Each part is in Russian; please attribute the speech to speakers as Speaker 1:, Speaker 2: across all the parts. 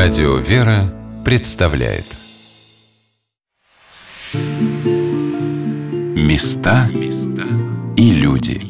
Speaker 1: Радио «Вера» представляет. Места и люди.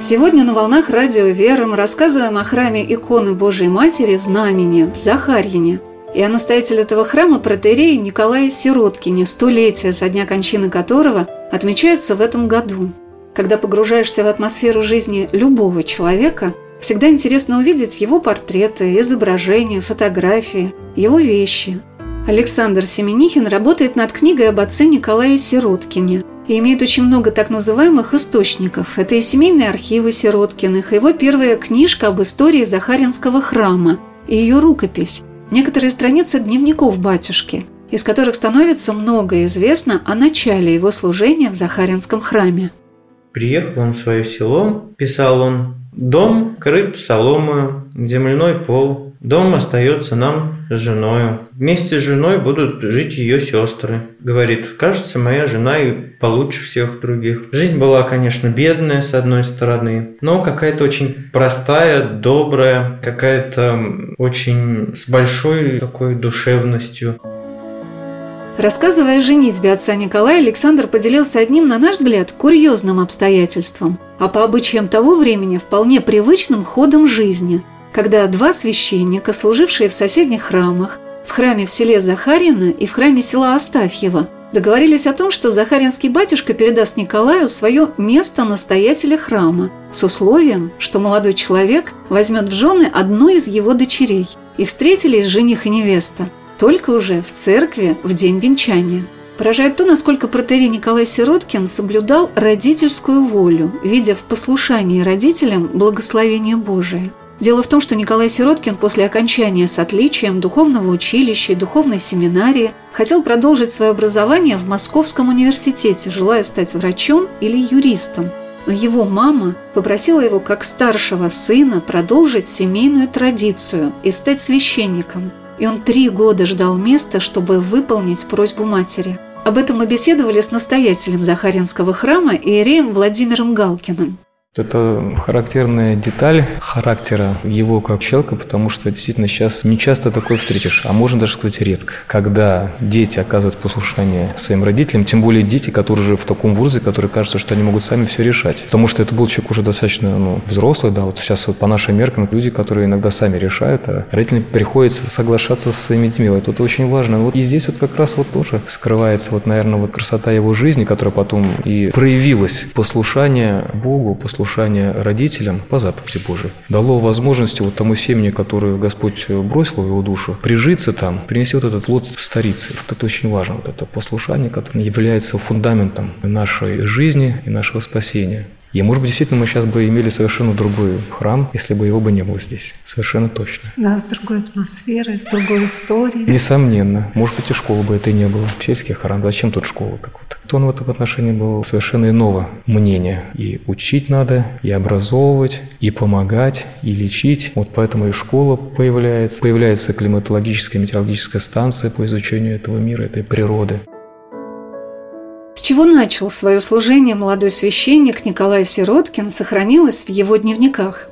Speaker 2: Сегодня на волнах радио «Вера» мы рассказываем о храме иконы Божией Матери Знамени в Захарьине и о настоятеле этого храма протерее Николае Сироткине, столетие со дня кончины которого отмечается в этом году – когда погружаешься в атмосферу жизни любого человека, всегда интересно увидеть его портреты, изображения, фотографии, его вещи. Александр Семенихин работает над книгой об отце Николае Сироткине и имеет очень много так называемых источников. Это и семейные архивы Сироткиных, и его первая книжка об истории Захаринского храма, и ее рукопись, некоторые страницы дневников батюшки, из которых становится много известно о начале его служения в Захаринском храме.
Speaker 3: Приехал он в свое село, писал он, «Дом крыт соломою, земляной пол, дом остается нам с женою. Вместе с женой будут жить ее сестры». Говорит, «Кажется, моя жена и получше всех других». Жизнь была, конечно, бедная с одной стороны, но какая-то очень простая, добрая, какая-то очень с большой такой душевностью.
Speaker 2: Рассказывая о женитьбе отца Николая, Александр поделился одним, на наш взгляд, курьезным обстоятельством, а по обычаям того времени вполне привычным ходом жизни, когда два священника, служившие в соседних храмах, в храме в селе Захарина и в храме села Астафьева, договорились о том, что Захаринский батюшка передаст Николаю свое место настоятеля храма с условием, что молодой человек возьмет в жены одну из его дочерей. И встретились жених и невеста – только уже в церкви в день венчания. Поражает то, насколько протерей Николай Сироткин соблюдал родительскую волю, видя в послушании родителям благословение Божие. Дело в том, что Николай Сироткин после окончания с отличием духовного училища и духовной семинарии хотел продолжить свое образование в Московском университете, желая стать врачом или юристом. Но его мама попросила его как старшего сына продолжить семейную традицию и стать священником – и он три года ждал места, чтобы выполнить просьбу матери. Об этом мы беседовали с настоятелем Захаринского храма Иереем Владимиром Галкиным.
Speaker 4: Это характерная деталь характера его как человека, потому что действительно сейчас не часто такое встретишь, а можно даже сказать редко, когда дети оказывают послушание своим родителям, тем более дети, которые же в таком возрасте, которые кажется, что они могут сами все решать. Потому что это был человек уже достаточно ну, взрослый, да, вот сейчас вот по нашим меркам люди, которые иногда сами решают, а родителям приходится соглашаться со своими детьми. Вот это очень важно. Вот и здесь вот как раз вот тоже скрывается вот, наверное, вот красота его жизни, которая потом и проявилась. Послушание Богу, послушание послушание родителям по заповеди Божией дало возможность вот тому семени, которую Господь бросил в его душу, прижиться там, принести вот этот плод старицы. Вот это очень важно, вот это послушание, которое является фундаментом нашей жизни и нашего спасения. И, может быть, действительно, мы сейчас бы имели совершенно другой храм, если бы его бы не было здесь. Совершенно точно.
Speaker 2: Да, с другой атмосферой, с другой историей.
Speaker 4: Несомненно. Может быть, и школы бы это не было. Сельский храм. Зачем тут школа? Так вот. Он в этом отношении был совершенно иного мнения. И учить надо, и образовывать, и помогать, и лечить. Вот поэтому и школа появляется. Появляется климатологическая, метеорологическая станция по изучению этого мира, этой природы.
Speaker 2: Чего начал свое служение молодой священник Николай Сироткин, сохранилось в его дневниках.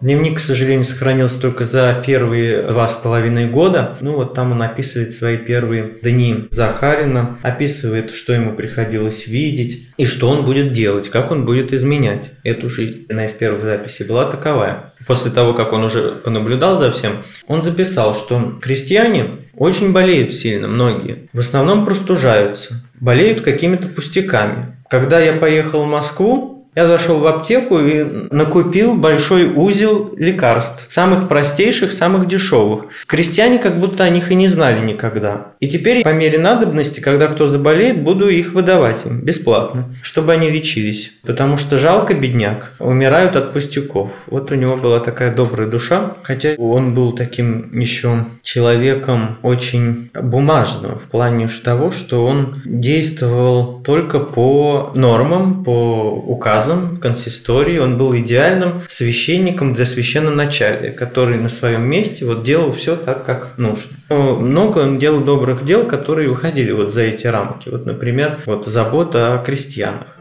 Speaker 3: Дневник, к сожалению, сохранился только за первые два с половиной года. Ну вот там он описывает свои первые дни Захарина, описывает, что ему приходилось видеть и что он будет делать, как он будет изменять эту жизнь. Одна из первых записей была таковая. После того, как он уже понаблюдал за всем, он записал, что крестьяне очень болеют сильно, многие. В основном простужаются, болеют какими-то пустяками. Когда я поехал в Москву, я зашел в аптеку и накупил большой узел лекарств. Самых простейших, самых дешевых. Крестьяне как будто о них и не знали никогда. И теперь по мере надобности, когда кто заболеет, буду их выдавать им бесплатно, чтобы они лечились. Потому что жалко бедняк. Умирают от пустяков. Вот у него была такая добрая душа. Хотя он был таким еще человеком очень бумажным в плане того, что он действовал только по нормам, по указам указом консистории, он был идеальным священником для священноначалия, который на своем месте вот делал все так, как нужно. Но много он делал добрых дел, которые выходили вот за эти рамки. Вот, например, вот забота о крестьянах.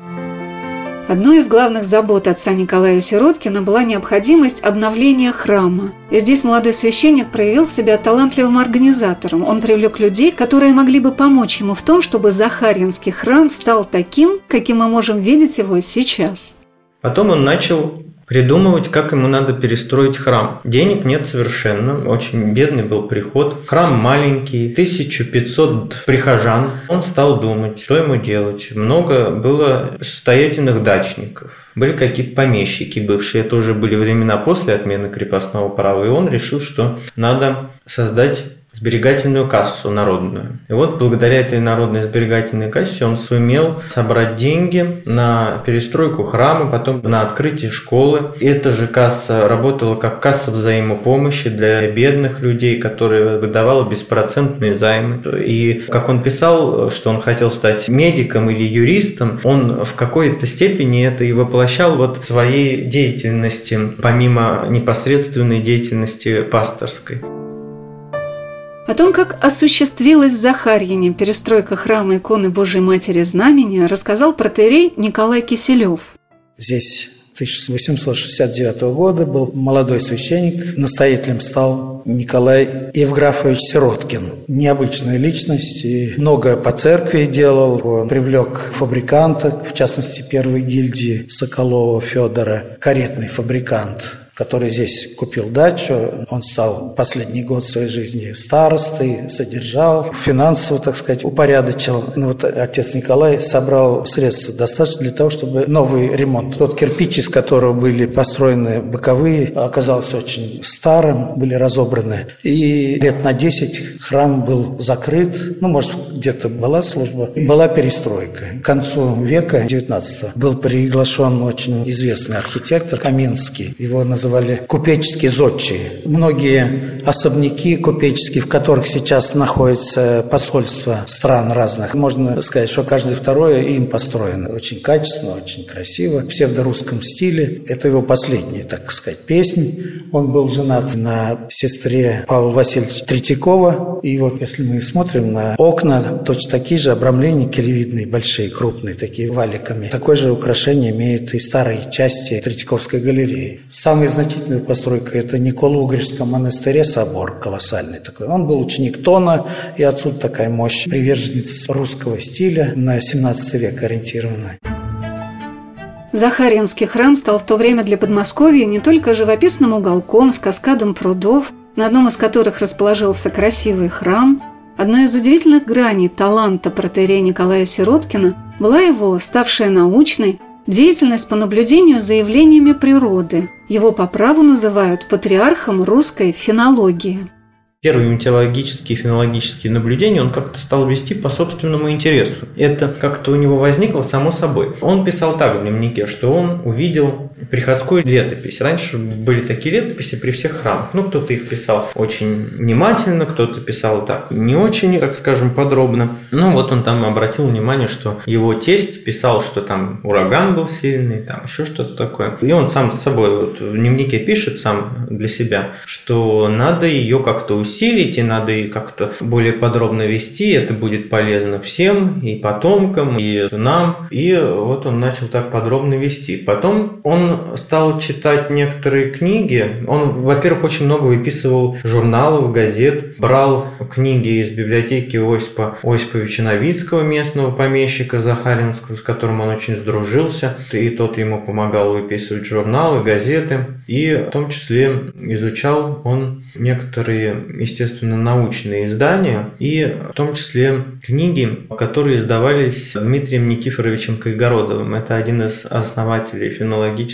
Speaker 2: Одной из главных забот отца Николая Сироткина была необходимость обновления храма. И здесь молодой священник проявил себя талантливым организатором. Он привлек людей, которые могли бы помочь ему в том, чтобы Захаринский храм стал таким, каким мы можем видеть его сейчас.
Speaker 3: Потом он начал придумывать, как ему надо перестроить храм. Денег нет совершенно, очень бедный был приход. Храм маленький, 1500 прихожан. Он стал думать, что ему делать. Много было состоятельных дачников. Были какие-то помещики бывшие, это уже были времена после отмены крепостного права, и он решил, что надо создать сберегательную кассу народную. И вот благодаря этой народной сберегательной кассе он сумел собрать деньги на перестройку храма, потом на открытие школы. И эта же касса работала как касса взаимопомощи для бедных людей, которая выдавала беспроцентные займы. И как он писал, что он хотел стать медиком или юристом, он в какой-то степени это и воплощал вот своей деятельности, помимо непосредственной деятельности пасторской.
Speaker 2: О том, как осуществилась в Захарьине перестройка храма иконы Божьей Матери Знамения, рассказал протерей Николай Киселев.
Speaker 5: Здесь 1869 года был молодой священник, настоятелем стал Николай Евграфович Сироткин. Необычная личность, и много по церкви делал. Он привлек фабриканта, в частности, первой гильдии Соколова Федора, каретный фабрикант который здесь купил дачу. Он стал последний год своей жизни старостой, содержал, финансово, так сказать, упорядочил. Ну, вот отец Николай собрал средства достаточно для того, чтобы новый ремонт. Тот кирпич, из которого были построены боковые, оказался очень старым, были разобраны. И лет на 10 храм был закрыт. Ну, может, где-то была служба. Была перестройка. К концу века 19 был приглашен очень известный архитектор Каминский. Его называли называли купеческие зодчие. Многие особняки купеческие, в которых сейчас находятся посольства стран разных, можно сказать, что каждый второе им построено. Очень качественно, очень красиво, в псевдорусском стиле. Это его последняя, так сказать, песня. Он был женат на сестре Павла Васильевича Третьякова. И вот если мы смотрим на окна, точно такие же обрамления келевидные, большие, крупные, такие валиками. Такое же украшение имеют и старые части Третьяковской галереи. Самый значительная постройка – это Николо-Угришском монастыре собор колоссальный такой. Он был ученик Тона, и отсюда такая мощь, приверженец русского стиля, на 17 век ориентированная.
Speaker 2: Захаринский храм стал в то время для Подмосковья не только живописным уголком с каскадом прудов, на одном из которых расположился красивый храм. Одной из удивительных граней таланта протерея Николая Сироткина была его, ставшая научной, деятельность по наблюдению за явлениями природы. Его по праву называют патриархом русской фенологии
Speaker 3: первые метеорологические и фенологические наблюдения он как-то стал вести по собственному интересу. Это как-то у него возникло само собой. Он писал так в дневнике, что он увидел приходскую летопись. Раньше были такие летописи при всех храмах. Ну, кто-то их писал очень внимательно, кто-то писал так не очень, так скажем, подробно. Ну, вот он там обратил внимание, что его тесть писал, что там ураган был сильный, там еще что-то такое. И он сам с собой вот в дневнике пишет сам для себя, что надо ее как-то усилить, и надо и как-то более подробно вести, это будет полезно всем, и потомкам, и нам. И вот он начал так подробно вести. Потом он стал читать некоторые книги. Он, во-первых, очень много выписывал журналов, газет, брал книги из библиотеки Осипа Осиповича Новицкого, местного помещика Захаринского, с которым он очень сдружился. И тот ему помогал выписывать журналы, газеты. И в том числе изучал он некоторые естественно, научные издания и в том числе книги, которые издавались Дмитрием Никифоровичем Кайгородовым. Это один из основателей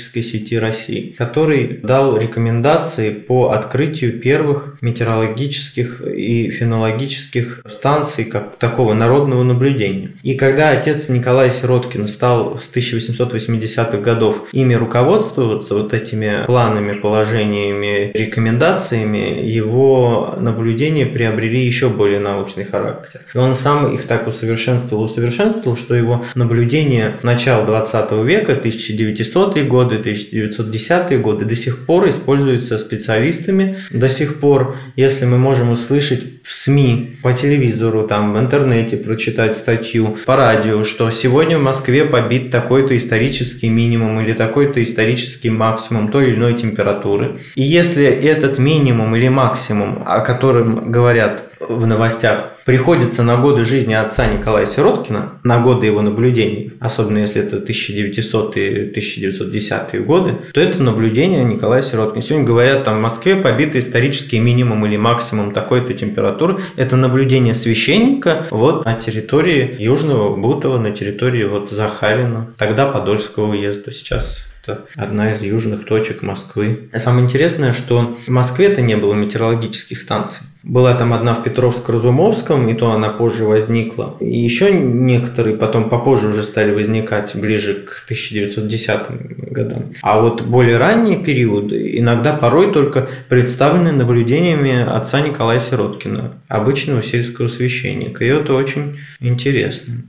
Speaker 3: фенологической сети России, который дал рекомендации по открытию первых метеорологических и фенологических станций как такого народного наблюдения. И когда отец Николай Сироткин стал с 1880-х годов ими руководствоваться, вот этими планами, положениями, рекомендациями, его наблюдения приобрели еще более научный характер. И он сам их так усовершенствовал, усовершенствовал, что его наблюдения начала 20 века, 1900-е годы, годы, 1910-е годы до сих пор используются специалистами. До сих пор, если мы можем услышать в СМИ, по телевизору, там, в интернете прочитать статью, по радио, что сегодня в Москве побит такой-то исторический минимум или такой-то исторический максимум той или иной температуры. И если этот минимум или максимум, о котором говорят в новостях приходится на годы жизни отца Николая Сироткина, на годы его наблюдений, особенно если это 1900-1910 годы, то это наблюдение Николая Сироткина. Сегодня говорят, там в Москве побиты исторический минимум или максимум такой-то температуры. Это наблюдение священника вот на территории Южного Бутова, на территории вот Захарина, тогда Подольского уезда, сейчас это одна из южных точек Москвы. И самое интересное, что в Москве-то не было метеорологических станций. Была там одна в Петровско-Разумовском, и то она позже возникла. И еще некоторые потом попозже уже стали возникать, ближе к 1910 годам. А вот более ранние периоды иногда порой только представлены наблюдениями отца Николая Сироткина, обычного сельского священника. И это очень интересно.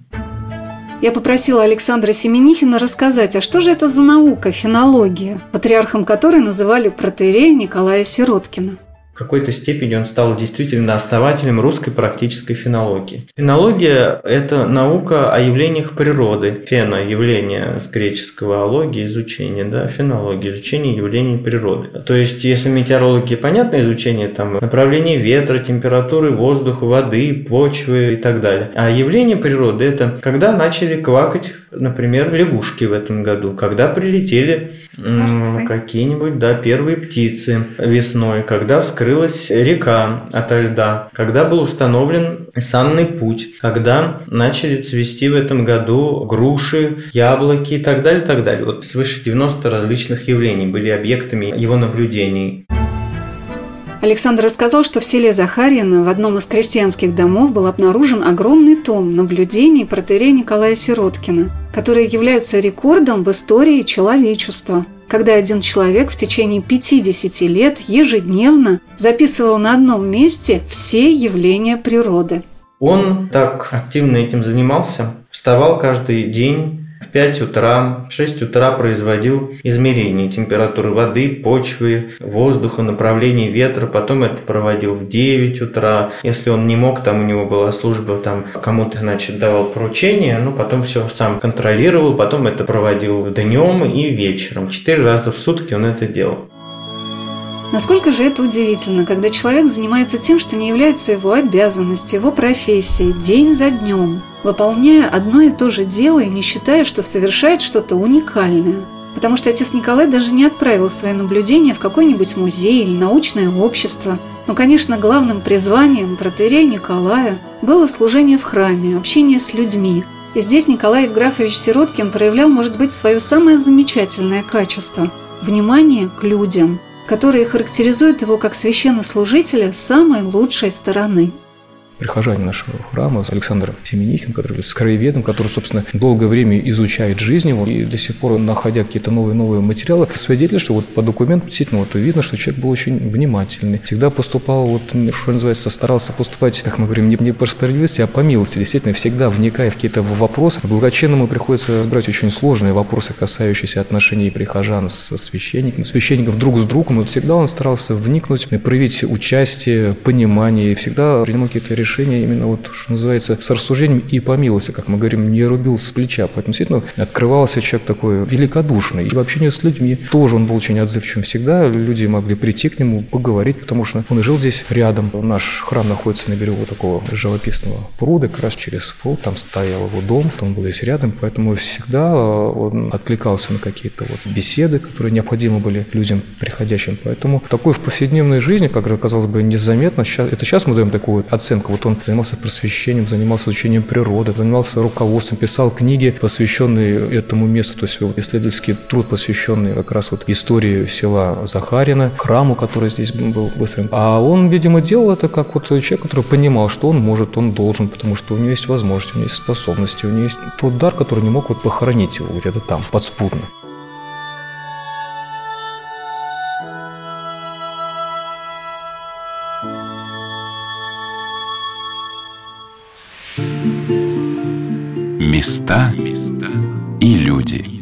Speaker 2: Я попросила Александра Семенихина рассказать, а что же это за наука, фенология, патриархом которой называли протеерея Николая Сироткина.
Speaker 3: В какой-то степени он стал действительно основателем русской практической фенологии. Фенология – это наука о явлениях природы. Фена – явление с греческого алогия – изучение, да, фенология – изучение явлений природы. То есть, если метеорологи понятно изучение там направления ветра, температуры воздуха, воды, почвы и так далее. А явление природы – это когда начали квакать, например, лягушки в этом году, когда прилетели какие-нибудь, да, первые птицы весной, когда вскрыли открылась река ото льда, когда был установлен санный путь, когда начали цвести в этом году груши, яблоки и так далее, и так далее. Вот свыше 90 различных явлений были объектами его наблюдений.
Speaker 2: Александр рассказал, что в селе Захарьино в одном из крестьянских домов был обнаружен огромный том наблюдений протерея Николая Сироткина, которые являются рекордом в истории человечества когда один человек в течение 50 лет ежедневно записывал на одном месте все явления природы.
Speaker 3: Он так активно этим занимался, вставал каждый день 5 утра, в 6 утра производил измерения температуры воды, почвы, воздуха, направления ветра, потом это проводил в 9 утра. Если он не мог, там у него была служба, там кому-то, значит, давал поручения, ну, потом все сам контролировал, потом это проводил днем и вечером. Четыре раза в сутки он это делал.
Speaker 2: Насколько же это удивительно, когда человек занимается тем, что не является его обязанностью, его профессией, день за днем, выполняя одно и то же дело и не считая, что совершает что-то уникальное. Потому что отец Николай даже не отправил свои наблюдения в какой-нибудь музей или научное общество. Но, конечно, главным призванием протерея Николая было служение в храме, общение с людьми. И здесь Николай Евграфович Сироткин проявлял, может быть, свое самое замечательное качество – внимание к людям – которые характеризуют его как священнослужителя с самой лучшей стороны
Speaker 4: прихожане нашего храма, Александр Семенихин, который является краеведом, который, собственно, долгое время изучает жизнь его и до сих пор, находя какие-то новые-новые материалы, свидетель, что вот по документу действительно вот видно, что человек был очень внимательный, всегда поступал, вот, что называется, старался поступать, как мы говорим, не, не по справедливости, а по милости, действительно, всегда вникая в какие-то вопросы. Благочинному приходится разбирать очень сложные вопросы, касающиеся отношений прихожан со священником, священников друг с другом, и всегда он старался вникнуть, проявить участие, понимание, и всегда принимал какие-то решения решение именно вот, что называется, с рассуждением и по милости, как мы говорим, не рубил с плеча. Поэтому действительно открывался человек такой великодушный. И в общении с людьми тоже он был очень отзывчивым всегда. Люди могли прийти к нему, поговорить, потому что он жил здесь рядом. Наш храм находится на берегу такого живописного пруда, как раз через пол. Там стоял его дом, он был здесь рядом, поэтому всегда он откликался на какие-то вот беседы, которые необходимы были людям приходящим. Поэтому такой в повседневной жизни, как казалось бы, незаметно, это сейчас мы даем такую оценку вот он занимался просвещением, занимался изучением природы, занимался руководством, писал книги, посвященные этому месту, то есть исследовательский труд, посвященный как раз вот истории села Захарина, храму, который здесь был выстроен. А он, видимо, делал это как вот человек, который понимал, что он может, он должен, потому что у него есть возможности, у него есть способности, у него есть тот дар, который не мог вот похоронить его где-то там, подспудно.
Speaker 1: Места и люди.